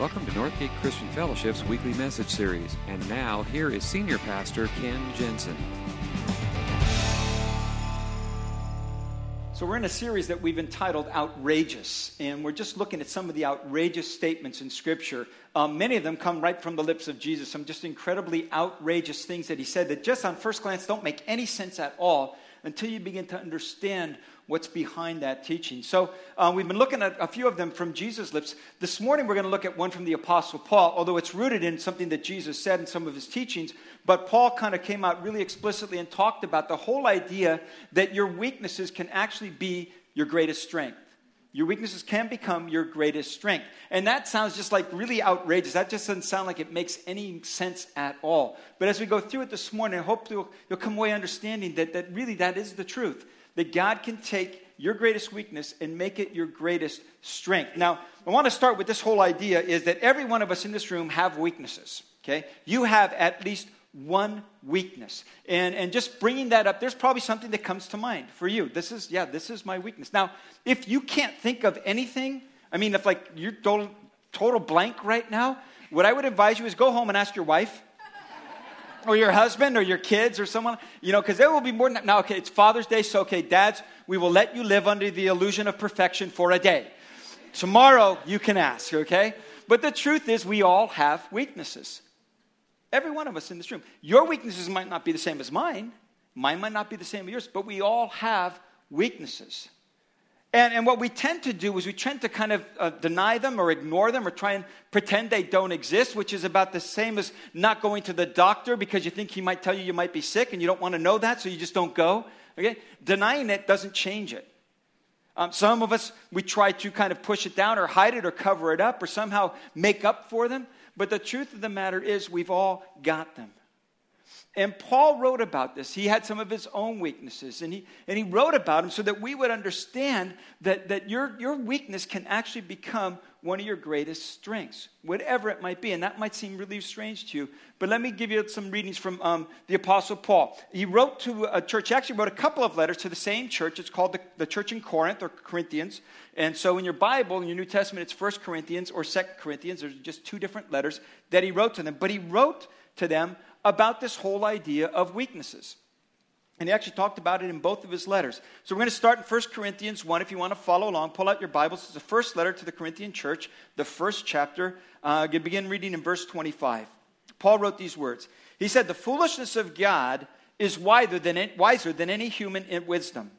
Welcome to Northgate Christian Fellowship's weekly message series. And now, here is Senior Pastor Ken Jensen. So, we're in a series that we've entitled Outrageous, and we're just looking at some of the outrageous statements in Scripture. Um, many of them come right from the lips of Jesus, some just incredibly outrageous things that he said that just on first glance don't make any sense at all until you begin to understand what's behind that teaching. So, uh, we've been looking at a few of them from Jesus' lips. This morning, we're going to look at one from the Apostle Paul, although it's rooted in something that Jesus said in some of his teachings. But Paul kind of came out really explicitly and talked about the whole idea that your weaknesses can actually be your greatest strength. Your weaknesses can become your greatest strength. And that sounds just like really outrageous. That just doesn't sound like it makes any sense at all. But as we go through it this morning, I hope you'll, you'll come away understanding that, that really that is the truth. That God can take your greatest weakness and make it your greatest strength. Now, I want to start with this whole idea is that every one of us in this room have weaknesses. Okay? You have at least one weakness. And, and just bringing that up, there's probably something that comes to mind for you. This is, yeah, this is my weakness. Now, if you can't think of anything, I mean, if like you're total, total blank right now, what I would advise you is go home and ask your wife or your husband or your kids or someone, you know, because there will be more than Now, okay, it's Father's Day, so okay, dads, we will let you live under the illusion of perfection for a day. Tomorrow, you can ask, okay? But the truth is, we all have weaknesses. Every one of us in this room. Your weaknesses might not be the same as mine, mine might not be the same as yours, but we all have weaknesses. And, and what we tend to do is we tend to kind of uh, deny them or ignore them or try and pretend they don't exist, which is about the same as not going to the doctor because you think he might tell you you might be sick and you don't want to know that, so you just don't go. Okay? Denying it doesn't change it. Um, some of us, we try to kind of push it down or hide it or cover it up or somehow make up for them. But the truth of the matter is, we've all got them. And Paul wrote about this. He had some of his own weaknesses, and he, and he wrote about them so that we would understand that, that your, your weakness can actually become one of your greatest strengths, whatever it might be. And that might seem really strange to you. But let me give you some readings from um, the Apostle Paul. He wrote to a church, he actually wrote a couple of letters to the same church. It's called the, the church in Corinth or Corinthians. And so in your Bible, in your New Testament, it's First Corinthians or Second Corinthians. There's just two different letters that he wrote to them. But he wrote to them about this whole idea of weaknesses. And he actually talked about it in both of his letters. So we're going to start in 1 Corinthians 1. If you want to follow along, pull out your Bibles. It's the first letter to the Corinthian church, the first chapter. Uh, begin reading in verse 25. Paul wrote these words. He said, The foolishness of God is wiser than, wiser than any human wisdom,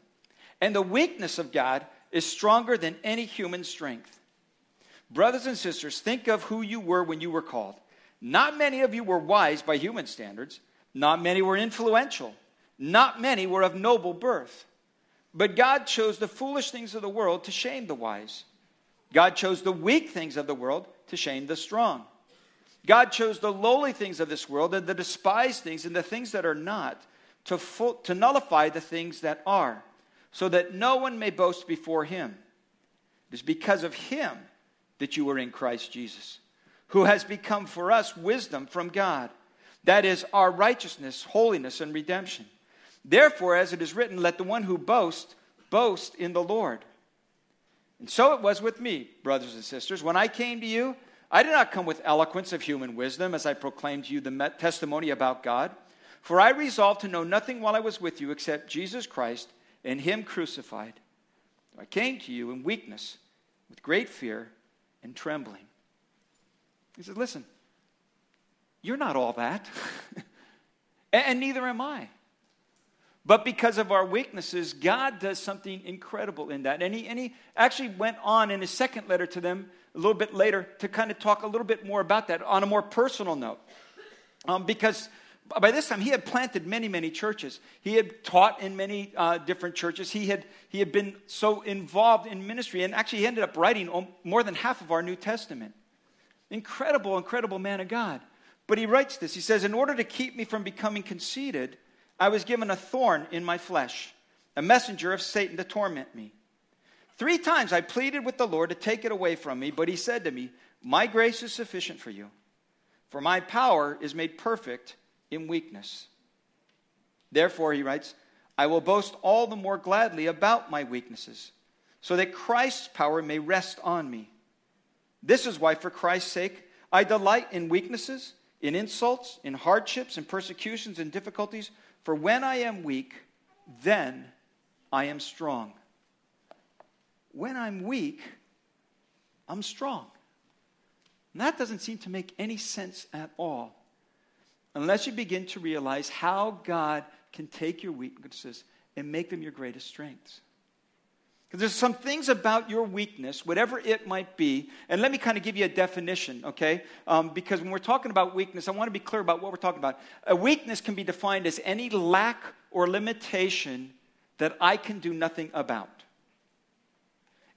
and the weakness of God is stronger than any human strength. Brothers and sisters, think of who you were when you were called. Not many of you were wise by human standards. Not many were influential. Not many were of noble birth. But God chose the foolish things of the world to shame the wise. God chose the weak things of the world to shame the strong. God chose the lowly things of this world and the despised things and the things that are not to, to nullify the things that are, so that no one may boast before him. It is because of him that you are in Christ Jesus who has become for us wisdom from God. That is our righteousness, holiness, and redemption. Therefore, as it is written, let the one who boasts boast in the Lord. And so it was with me, brothers and sisters. When I came to you, I did not come with eloquence of human wisdom as I proclaimed to you the testimony about God. For I resolved to know nothing while I was with you except Jesus Christ and Him crucified. I came to you in weakness, with great fear and trembling. He says, Listen, you're not all that, and neither am I. But because of our weaknesses, God does something incredible in that. And he, and he actually went on in his second letter to them a little bit later to kind of talk a little bit more about that on a more personal note. Um, because by this time, he had planted many, many churches. He had taught in many uh, different churches. He had, he had been so involved in ministry. And actually, he ended up writing more than half of our New Testament. Incredible, incredible man of God. But he writes this. He says, In order to keep me from becoming conceited, I was given a thorn in my flesh, a messenger of Satan to torment me. Three times I pleaded with the Lord to take it away from me, but he said to me, My grace is sufficient for you, for my power is made perfect in weakness. Therefore, he writes, I will boast all the more gladly about my weaknesses, so that Christ's power may rest on me. This is why, for Christ's sake, I delight in weaknesses, in insults, in hardships, in persecutions, in difficulties. For when I am weak, then I am strong. When I'm weak, I'm strong. And that doesn't seem to make any sense at all unless you begin to realize how God can take your weaknesses and make them your greatest strengths. Because there's some things about your weakness, whatever it might be, and let me kind of give you a definition, okay? Um, because when we're talking about weakness, I want to be clear about what we're talking about. A weakness can be defined as any lack or limitation that I can do nothing about.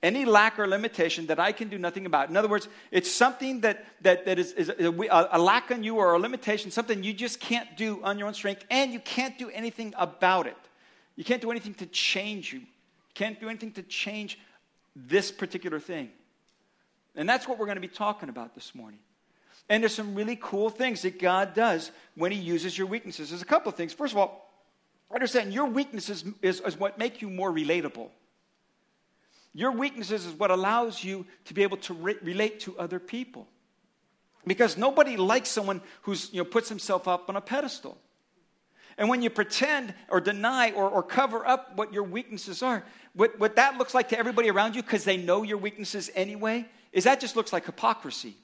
Any lack or limitation that I can do nothing about. In other words, it's something that, that, that is, is a, a lack on you or a limitation, something you just can't do on your own strength, and you can't do anything about it. You can't do anything to change you can't do anything to change this particular thing. And that's what we're going to be talking about this morning. And there's some really cool things that God does when He uses your weaknesses. There's a couple of things. First of all, understand your weaknesses is, is what make you more relatable. Your weaknesses is what allows you to be able to re- relate to other people. Because nobody likes someone who's, you know, puts himself up on a pedestal. And when you pretend or deny or, or cover up what your weaknesses are, what, what that looks like to everybody around you, because they know your weaknesses anyway, is that just looks like hypocrisy.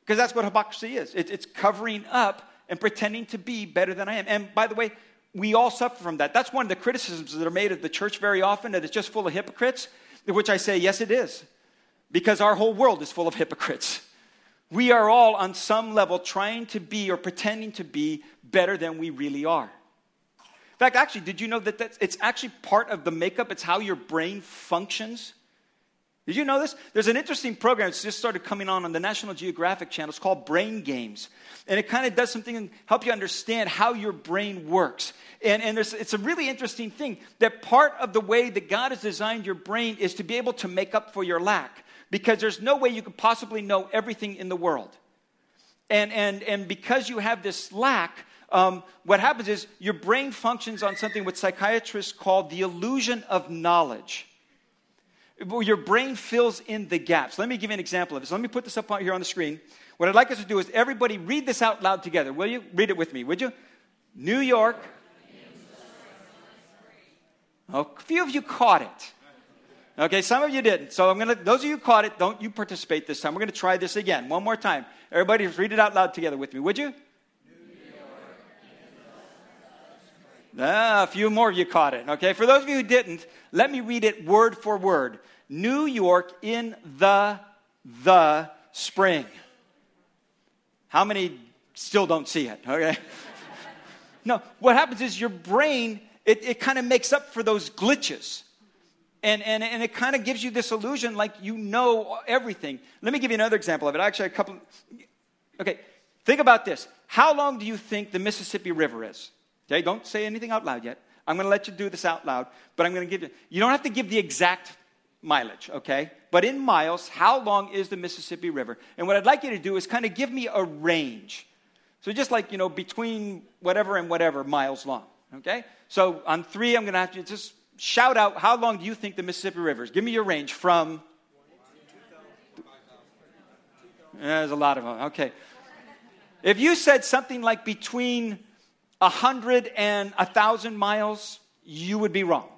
Because that's what hypocrisy is it, it's covering up and pretending to be better than I am. And by the way, we all suffer from that. That's one of the criticisms that are made of the church very often, that it's just full of hypocrites, which I say, yes, it is. Because our whole world is full of hypocrites. We are all, on some level, trying to be or pretending to be better than we really are. In fact, actually, did you know that that's, it's actually part of the makeup? It's how your brain functions. Did you know this? There's an interesting program that's just started coming on on the National Geographic channel. It's called Brain Games. And it kind of does something and help you understand how your brain works. And, and it's a really interesting thing that part of the way that God has designed your brain is to be able to make up for your lack because there's no way you could possibly know everything in the world. And, and, and because you have this lack, um, what happens is your brain functions on something what psychiatrists call the illusion of knowledge. Your brain fills in the gaps. Let me give you an example of this. Let me put this up here on the screen. What I'd like us to do is everybody read this out loud together. Will you? Read it with me, would you? New York. Oh, a few of you caught it. Okay, some of you didn't. So I'm gonna those of you caught it, don't you participate this time. We're gonna try this again. One more time. Everybody read it out loud together with me, would you? Ah, a few more of you caught it. Okay, for those of you who didn't, let me read it word for word. New York in the the spring. How many still don't see it? Okay. no, what happens is your brain, it, it kind of makes up for those glitches. And, and, and it kind of gives you this illusion like you know everything. Let me give you another example of it. Actually, a couple. Okay, think about this. How long do you think the Mississippi River is? Okay, don't say anything out loud yet. I'm going to let you do this out loud, but I'm going to give you. You don't have to give the exact mileage, okay? But in miles, how long is the Mississippi River? And what I'd like you to do is kind of give me a range. So just like, you know, between whatever and whatever miles long, okay? So on three, I'm going to have to just shout out how long do you think the Mississippi River is? Give me your range from. Yeah, there's a lot of them. Okay. If you said something like between 100 and a 1,000 miles, you would be wrong.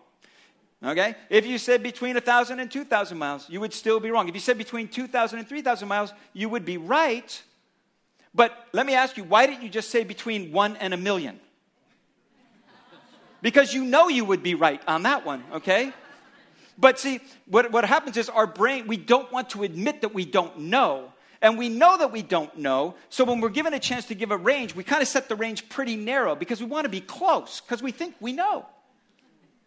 Okay? If you said between 1,000 and 2,000 miles, you would still be wrong. If you said between 2,000 and 3,000 miles, you would be right. But let me ask you, why didn't you just say between 1 and a million? because you know you would be right on that one, okay? But see, what, what happens is our brain, we don't want to admit that we don't know. And we know that we don't know. So when we're given a chance to give a range, we kind of set the range pretty narrow because we want to be close because we think we know.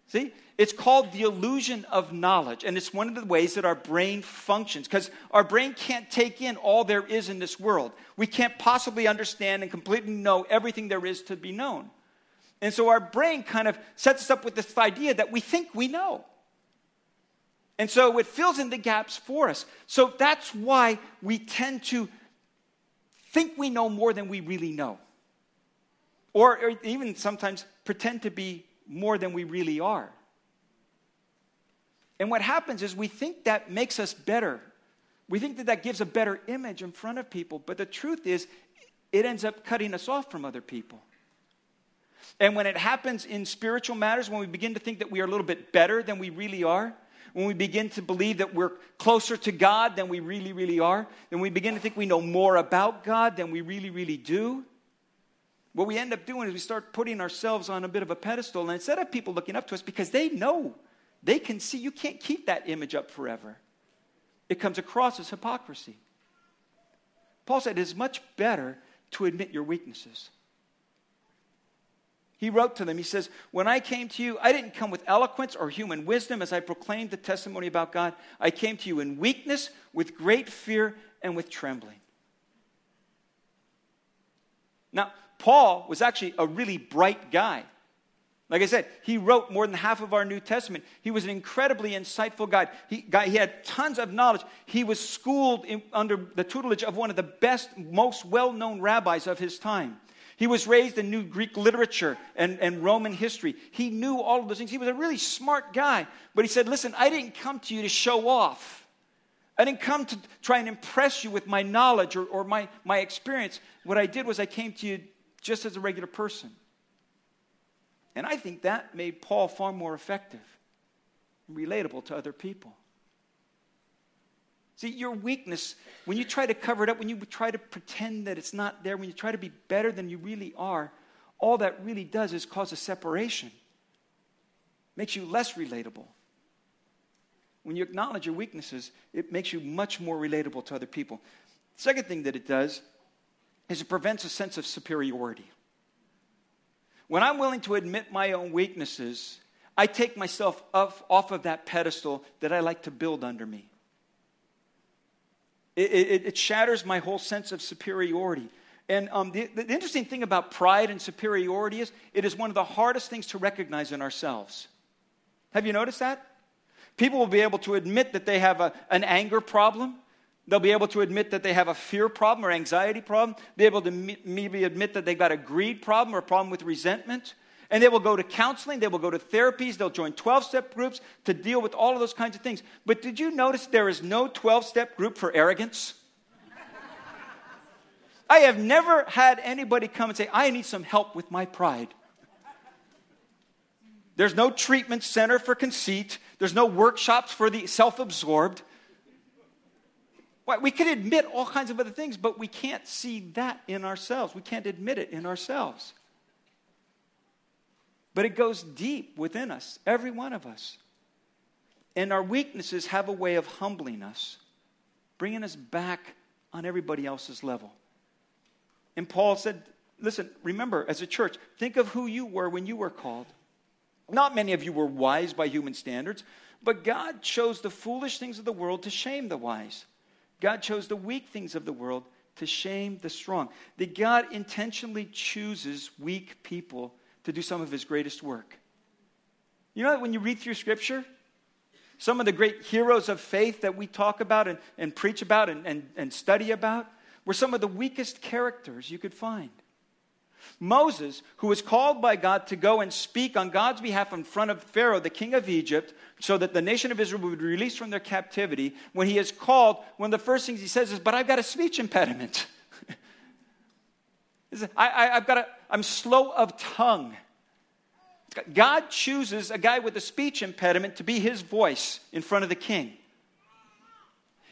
See? It's called the illusion of knowledge. And it's one of the ways that our brain functions because our brain can't take in all there is in this world. We can't possibly understand and completely know everything there is to be known. And so our brain kind of sets us up with this idea that we think we know. And so it fills in the gaps for us. So that's why we tend to think we know more than we really know. Or, or even sometimes pretend to be more than we really are. And what happens is we think that makes us better We think that that gives a better image in front of people, but the truth is, it ends up cutting us off from other people. And when it happens in spiritual matters, when we begin to think that we are a little bit better than we really are, when we begin to believe that we're closer to God than we really, really are, then we begin to think we know more about God than we really, really do. What we end up doing is we start putting ourselves on a bit of a pedestal, and instead of people looking up to us because they know, they can see you can't keep that image up forever, it comes across as hypocrisy. Paul said it is much better to admit your weaknesses. He wrote to them, he says, When I came to you, I didn't come with eloquence or human wisdom as I proclaimed the testimony about God. I came to you in weakness, with great fear, and with trembling. Now, Paul was actually a really bright guy. Like I said, he wrote more than half of our New Testament. He was an incredibly insightful guy. He, guy, he had tons of knowledge. He was schooled in, under the tutelage of one of the best, most well known rabbis of his time. He was raised in new Greek literature and, and Roman history. He knew all of those things. He was a really smart guy. But he said, Listen, I didn't come to you to show off. I didn't come to try and impress you with my knowledge or, or my, my experience. What I did was I came to you just as a regular person. And I think that made Paul far more effective and relatable to other people. See, your weakness, when you try to cover it up, when you try to pretend that it's not there, when you try to be better than you really are, all that really does is cause a separation. Makes you less relatable. When you acknowledge your weaknesses, it makes you much more relatable to other people. Second thing that it does is it prevents a sense of superiority. When I'm willing to admit my own weaknesses, I take myself off, off of that pedestal that I like to build under me. It, it, it shatters my whole sense of superiority. And um, the, the interesting thing about pride and superiority is it is one of the hardest things to recognize in ourselves. Have you noticed that? People will be able to admit that they have a, an anger problem. They'll be able to admit that they have a fear problem or anxiety problem. They'll Be able to maybe admit that they've got a greed problem or a problem with resentment. And they will go to counseling, they will go to therapies, they'll join 12 step groups to deal with all of those kinds of things. But did you notice there is no 12 step group for arrogance? I have never had anybody come and say, I need some help with my pride. There's no treatment center for conceit. There's no workshops for the self absorbed. We can admit all kinds of other things, but we can't see that in ourselves. We can't admit it in ourselves. But it goes deep within us, every one of us. And our weaknesses have a way of humbling us, bringing us back on everybody else's level. And Paul said, Listen, remember, as a church, think of who you were when you were called. Not many of you were wise by human standards, but God chose the foolish things of the world to shame the wise. God chose the weak things of the world to shame the strong. That God intentionally chooses weak people to do some of his greatest work. You know that when you read through Scripture, some of the great heroes of faith that we talk about and, and preach about and, and, and study about were some of the weakest characters you could find. Moses, who was called by God to go and speak on God's behalf in front of Pharaoh, the king of Egypt, so that the nation of Israel would be released from their captivity, when he is called, one of the first things he says is, But I've got a speech impediment. I, have got a, I'm slow of tongue. God chooses a guy with a speech impediment to be his voice in front of the king.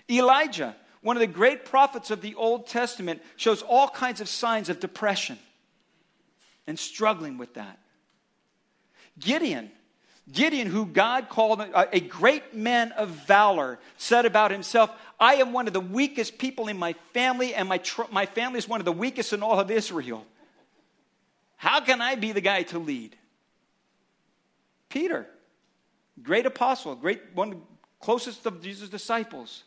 Elijah, one of the great prophets of the Old Testament, shows all kinds of signs of depression and struggling with that. Gideon, Gideon, who God called a, great man of valor, said about himself, I am one of the weakest people in my family, and my, tr- my family is one of the weakest in all of Israel. How can I be the guy to lead? Peter, great apostle, great one closest of Jesus' disciples,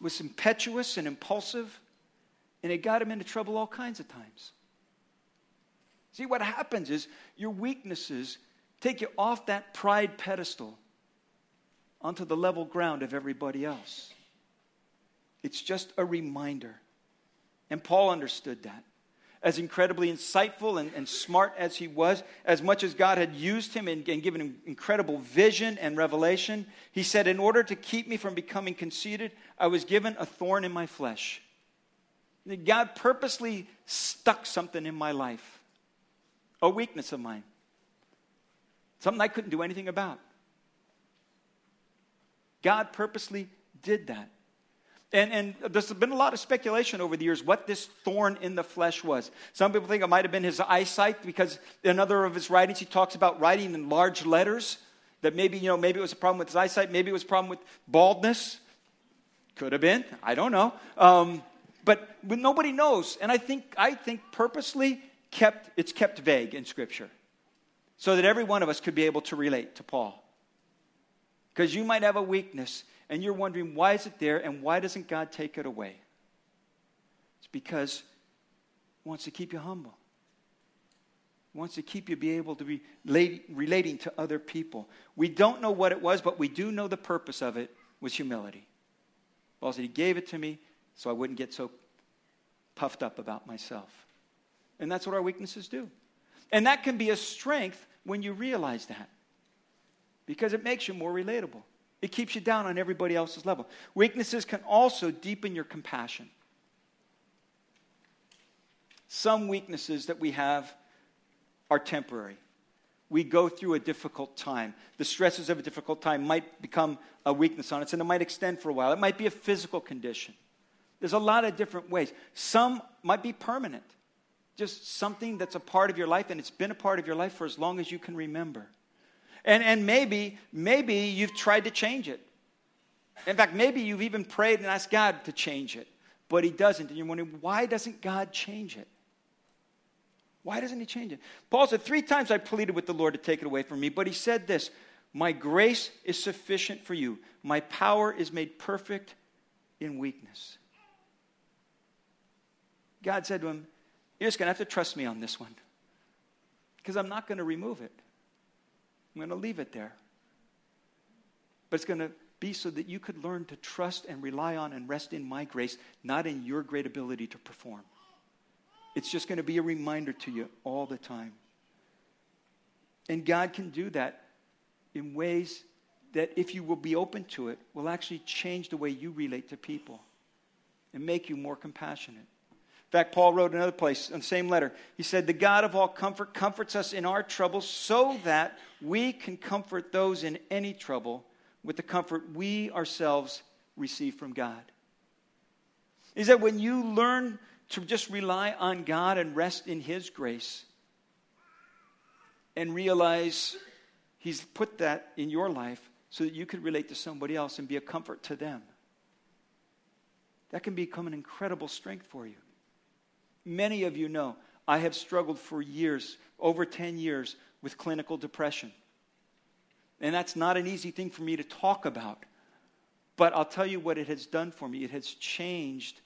was impetuous and impulsive, and it got him into trouble all kinds of times. See, what happens is your weaknesses take you off that pride pedestal onto the level ground of everybody else. It's just a reminder. And Paul understood that. as incredibly insightful and, and smart as he was, as much as God had used him and, and given him incredible vision and revelation, he said, In order to keep me from becoming conceited, I was given a thorn in my flesh. God purposely stuck something in my life, a weakness of mine, something I couldn't do anything about. God purposely did that. And, and there's been a lot of speculation over the years what this thorn in the flesh was. Some people think it might have been his eyesight because in another of his writings he talks about writing in large letters. That maybe, you know, maybe it was a problem with his eyesight, maybe it was a problem with baldness. Could have been, I don't know. Um, but, but nobody knows. And I think, I think purposely kept, it's kept vague in Scripture so that every one of us could be able to relate to Paul. Because you might have a weakness and you're wondering why is it there and why doesn't God take it away? It's because He wants to keep you humble. He wants to keep you be able to be relating to other people. We don't know what it was, but we do know the purpose of it was humility. Paul said, He gave it to me so I wouldn't get so puffed up about myself. And that's what our weaknesses do. And that can be a strength when you realize that because it makes you more relatable. It keeps you down on everybody else's level. Weaknesses can also deepen your compassion. Some weaknesses that we have are temporary. We go through a difficult time. The stresses of a difficult time might become a weakness on us, and it might extend for a while. It might be a physical condition. There's a lot of different ways. Some might be permanent, just something that's a part of your life, and it's been a part of your life for as long as you can remember. And, and maybe, maybe you've tried to change it. In fact, maybe you've even prayed and asked God to change it, but He doesn't. And you're wondering, why doesn't God change it? Why doesn't He change it? Paul said, Three times I pleaded with the Lord to take it away from me, but He said this My grace is sufficient for you, my power is made perfect in weakness. God said to him, You're just going to have to trust me on this one because I'm not going to remove it. I'm going to leave it there. But it's going to be so that you could learn to trust and rely on and rest in my grace, not in your great ability to perform. It's just going to be a reminder to you all the time. And God can do that in ways that, if you will be open to it, will actually change the way you relate to people and make you more compassionate fact, Paul wrote another place in the same letter. He said, The God of all comfort comforts us in our troubles so that we can comfort those in any trouble with the comfort we ourselves receive from God. Is that when you learn to just rely on God and rest in His grace and realize He's put that in your life so that you could relate to somebody else and be a comfort to them, that can become an incredible strength for you. Many of you know I have struggled for years, over 10 years, with clinical depression. And that's not an easy thing for me to talk about. But I'll tell you what it has done for me. It has changed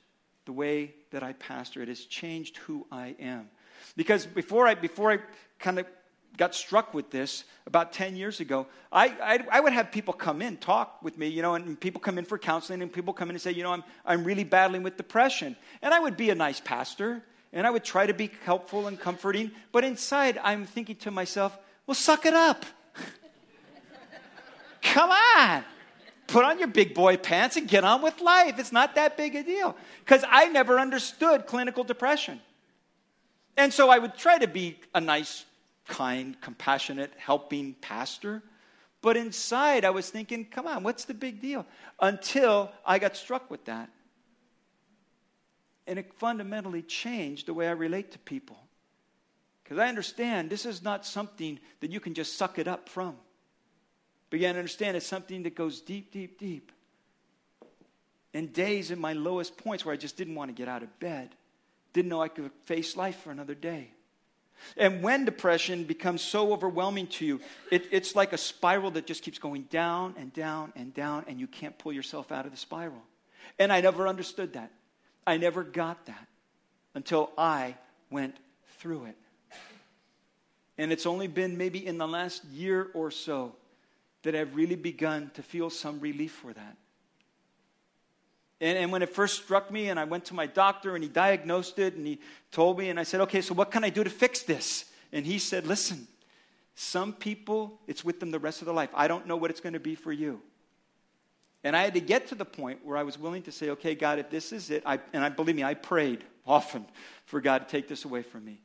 the way that I pastor, it has changed who I am. Because before I, before I kind of got struck with this about 10 years ago, I, I, I, would have people come in, talk with me, you know, and people come in for counseling, and people come in and say, you know, I'm, I'm really battling with depression. And I would be a nice pastor, and I would try to be helpful and comforting, but inside I'm thinking to myself, well, suck it up. Come on. Put on your big boy pants and get on with life. It's not that big a deal. Because I never understood clinical depression. And so I would try to be a nice kind, compassionate, helping pastor. But inside, I was thinking, come on, what's the big deal? Until I got struck with that. And it fundamentally changed the way I relate to people. Because I understand this is not something that you can just suck it up from. Began to understand it's something that goes deep, deep, deep. And days in my lowest points where I just didn't want to get out of bed, didn't know I could face life for another day. And when depression becomes so overwhelming to you, it, it's like a spiral that just keeps going down and down and down, and you can't pull yourself out of the spiral. And I never understood that. I never got that until I went through it. And it's only been maybe in the last year or so that I've really begun to feel some relief for that. And, and when it first struck me, and I went to my doctor, and he diagnosed it, and he told me, and I said, okay, so what can I do to fix this? And he said, listen, some people, it's with them the rest of their life. I don't know what it's going to be for you. And I had to get to the point where I was willing to say, okay, God, if this is it, I, and I believe me, I prayed often for God to take this away from me.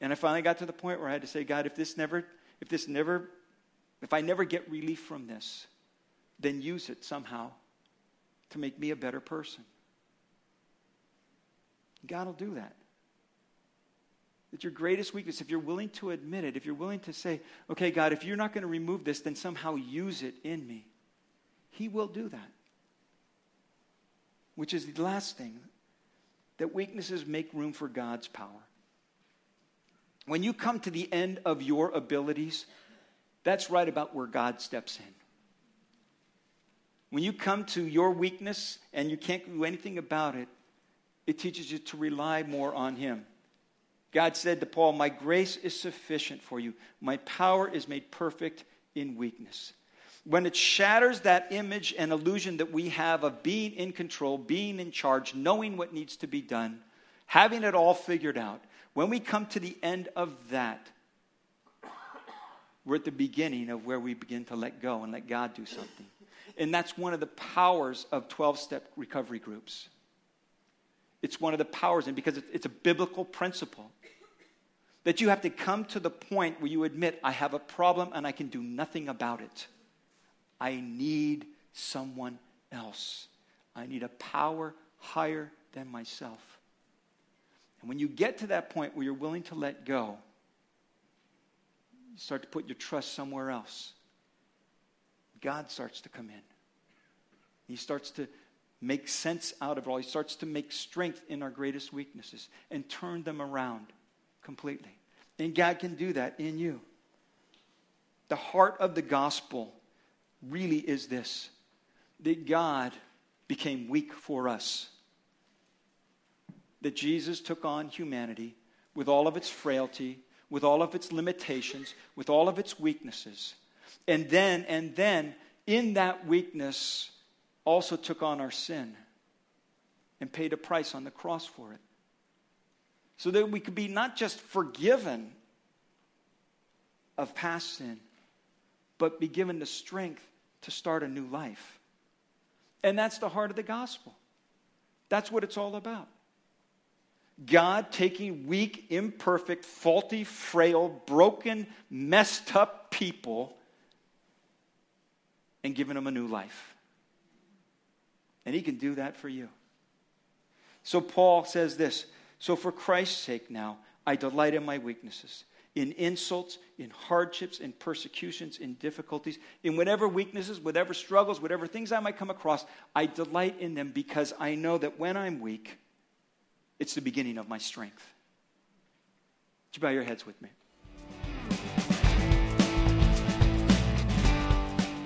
And I finally got to the point where I had to say, God, if this never, if this never, if I never get relief from this, then use it somehow to make me a better person. God will do that. That your greatest weakness, if you're willing to admit it, if you're willing to say, okay, God, if you're not going to remove this, then somehow use it in me, He will do that. Which is the last thing that weaknesses make room for God's power. When you come to the end of your abilities, that's right about where God steps in. When you come to your weakness and you can't do anything about it, it teaches you to rely more on Him. God said to Paul, My grace is sufficient for you. My power is made perfect in weakness. When it shatters that image and illusion that we have of being in control, being in charge, knowing what needs to be done, having it all figured out, when we come to the end of that, we're at the beginning of where we begin to let go and let God do something. And that's one of the powers of 12 step recovery groups. It's one of the powers, and because it's a biblical principle that you have to come to the point where you admit, I have a problem and I can do nothing about it. I need someone else. I need a power higher than myself. And when you get to that point where you're willing to let go, you start to put your trust somewhere else. God starts to come in. He starts to make sense out of it all. He starts to make strength in our greatest weaknesses and turn them around completely. And God can do that in you. The heart of the gospel really is this that God became weak for us. That Jesus took on humanity with all of its frailty, with all of its limitations, with all of its weaknesses. And then, and then, in that weakness, also took on our sin and paid a price on the cross for it. So that we could be not just forgiven of past sin, but be given the strength to start a new life. And that's the heart of the gospel. That's what it's all about. God taking weak, imperfect, faulty, frail, broken, messed up people and giving them a new life. And He can do that for you. So Paul says this So for Christ's sake now, I delight in my weaknesses, in insults, in hardships, in persecutions, in difficulties, in whatever weaknesses, whatever struggles, whatever things I might come across. I delight in them because I know that when I'm weak, it's the beginning of my strength. Would you bow your heads with me?